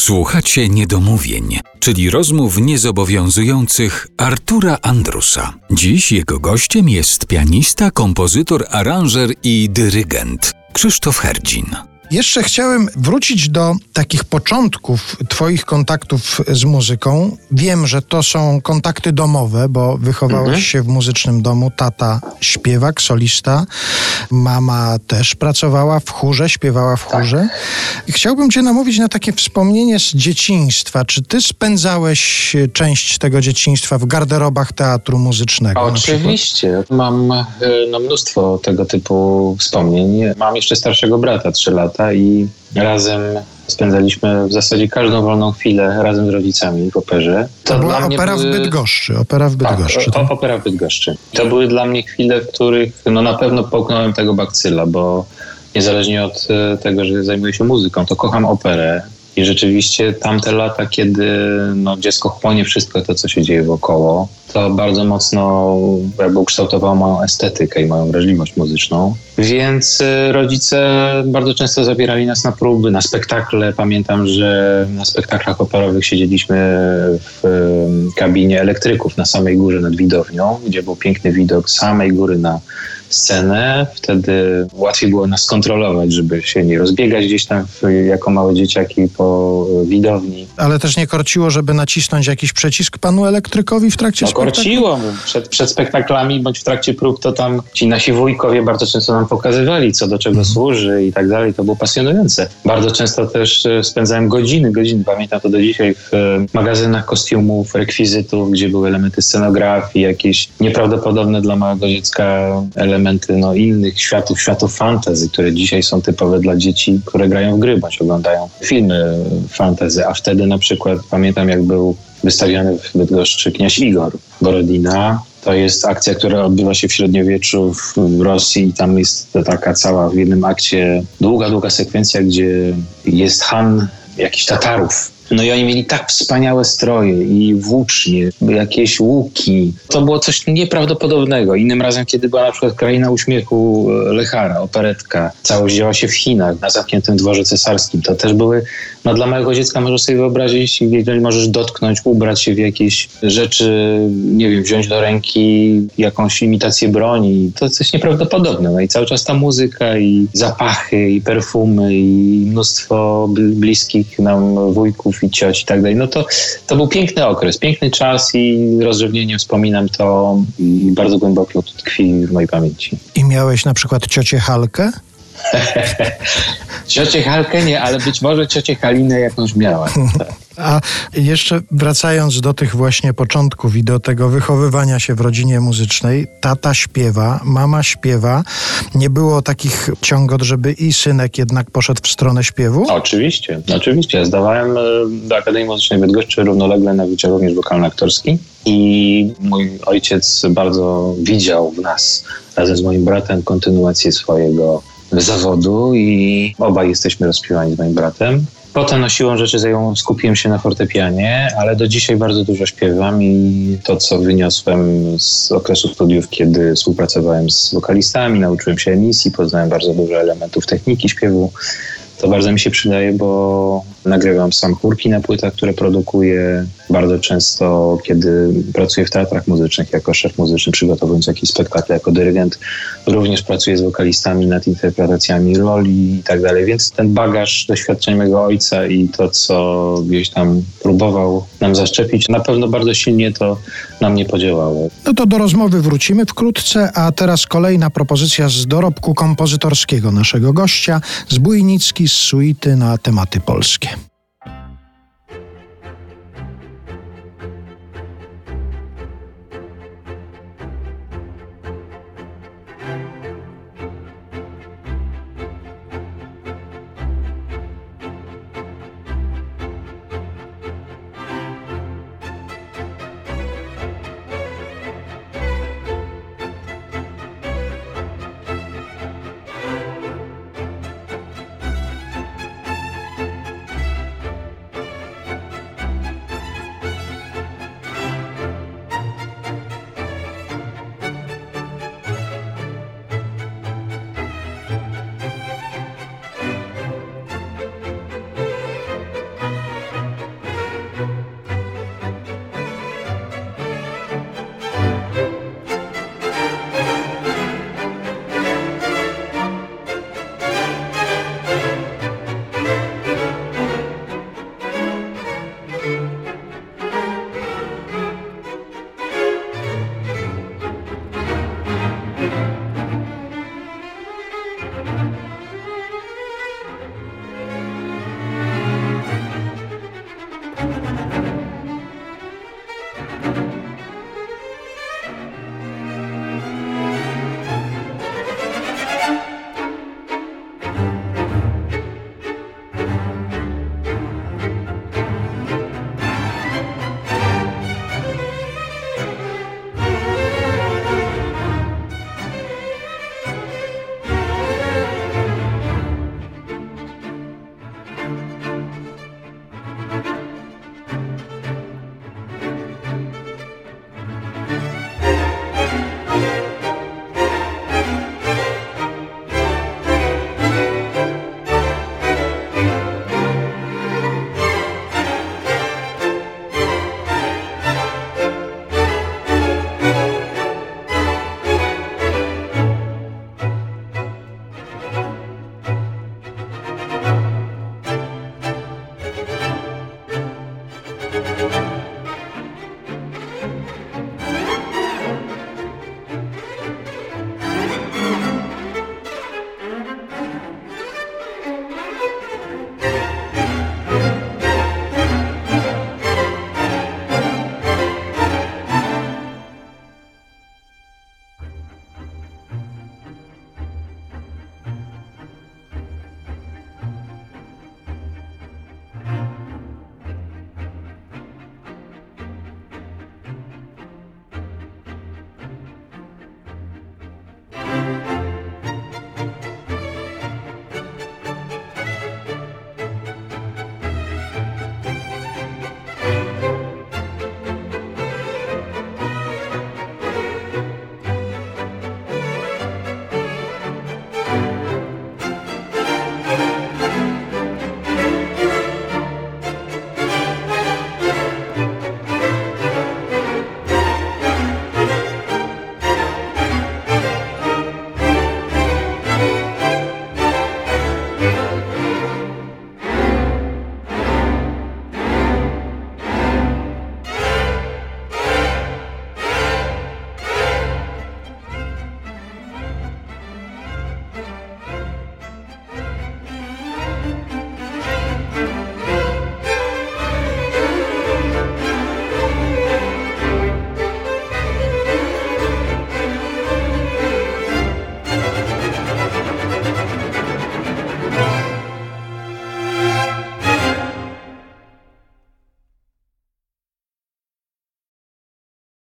Słuchacie niedomówień, czyli rozmów niezobowiązujących Artura Andrusa. Dziś jego gościem jest pianista, kompozytor, aranżer i dyrygent Krzysztof Herdzin. Jeszcze chciałem wrócić do takich początków Twoich kontaktów z muzyką. Wiem, że to są kontakty domowe, bo wychowałeś mhm. się w muzycznym domu. Tata śpiewak, solista. Mama też pracowała w chórze, śpiewała w chórze. Tak. I chciałbym Cię namówić na takie wspomnienie z dzieciństwa. Czy Ty spędzałeś część tego dzieciństwa w garderobach teatru muzycznego? Oczywiście. Mam e, no, mnóstwo tego typu wspomnień. Mam jeszcze starszego brata, 3 lata lata i razem spędzaliśmy w zasadzie każdą wolną chwilę razem z rodzicami w operze. To, to była opera były... w Bydgoszczy. Opera w tak, Bydgoszczy. Tak, opera w Bydgoszczy. To były dla mnie chwile, w których no na pewno połknąłem tego bakcyla, bo niezależnie od e, tego, że zajmuję się muzyką, to kocham operę. I rzeczywiście tamte lata, kiedy no, dziecko chłonie wszystko to, co się dzieje wokoło, to bardzo mocno jakby ukształtowało moją estetykę i moją wrażliwość muzyczną. Więc y, rodzice bardzo często zabierali nas na próby, na spektakle. Pamiętam, że na spektaklach operowych siedzieliśmy w kabinie elektryków na samej górze nad widownią, gdzie był piękny widok samej góry na scenę. Wtedy łatwiej było nas kontrolować, żeby się nie rozbiegać gdzieś tam w, jako małe dzieciaki po widowni. Ale też nie korciło, żeby nacisnąć jakiś przycisk panu elektrykowi w trakcie no, spektaklu? korciło. Przed, przed spektaklami bądź w trakcie prób to tam ci nasi wujkowie bardzo często nam pokazywali, co do czego mhm. służy i tak dalej. To było pasjonujące. Bardzo często też e, spędzałem godziny, godziny, pamiętam to do dzisiaj, w e, magazynach kostiumów, rekwizytów, gdzie były elementy scenografii, jakieś nieprawdopodobne dla małego dziecka elementy elementy no, innych światów, światów fantazy, które dzisiaj są typowe dla dzieci, które grają w gry bądź oglądają filmy fantazy. A wtedy na przykład pamiętam, jak był wystawiony w Bydgoszczy kniaź Igor Borodina. To jest akcja, która odbywa się w średniowieczu w Rosji tam jest taka cała w jednym akcie długa, długa sekwencja, gdzie jest Han jakichś Tatarów no i oni mieli tak wspaniałe stroje i włócznie, jakieś łuki. To było coś nieprawdopodobnego. Innym razem, kiedy była na przykład Kraina Uśmiechu e, Lechara, operetka, całość działa się w Chinach, na zamkniętym dworze cesarskim. To też były, no dla małego dziecka możesz sobie wyobrazić, jeżeli możesz dotknąć, ubrać się w jakieś rzeczy, nie wiem, wziąć do ręki jakąś imitację broni. To coś nieprawdopodobne. No i cały czas ta muzyka i zapachy i perfumy i mnóstwo bliskich nam wujków i cioć i tak dalej. No to, to był piękny okres, piękny czas i rozrzewnienie wspominam to i bardzo głęboko tkwi w mojej pamięci. I miałeś na przykład ciocię Halkę? ciocię Halkę nie, ale być może ciocię Halinę jakąś miała. A jeszcze wracając do tych właśnie początków i do tego wychowywania się w rodzinie muzycznej, tata śpiewa, mama śpiewa. Nie było takich ciągot, żeby i synek jednak poszedł w stronę śpiewu? Oczywiście, oczywiście. Zdawałem e, do Akademii Muzycznej Bydgoszczy równolegle na Wydział również wokalno-aktorski i mój ojciec bardzo widział w nas razem z moim bratem kontynuację swojego zawodu i obaj jesteśmy rozpiewani z moim bratem. Potem na siłą rzeczy zajął, skupiłem się na fortepianie, ale do dzisiaj bardzo dużo śpiewam i to, co wyniosłem z okresu studiów, kiedy współpracowałem z wokalistami, nauczyłem się emisji, poznałem bardzo dużo elementów techniki śpiewu, to bardzo mi się przydaje, bo nagrywam sam chórki na płytach, które produkuję. Bardzo często, kiedy pracuję w teatrach muzycznych jako szef muzyczny, przygotowując jakieś spektakle jako dyrygent, również pracuję z wokalistami nad interpretacjami roli i tak dalej. Więc ten bagaż doświadczeń mego ojca i to, co gdzieś tam próbował nam zaszczepić, na pewno bardzo silnie to na mnie podziałało. No to do rozmowy wrócimy wkrótce, a teraz kolejna propozycja z dorobku kompozytorskiego naszego gościa, Zbójnicki z suity na tematy polskie.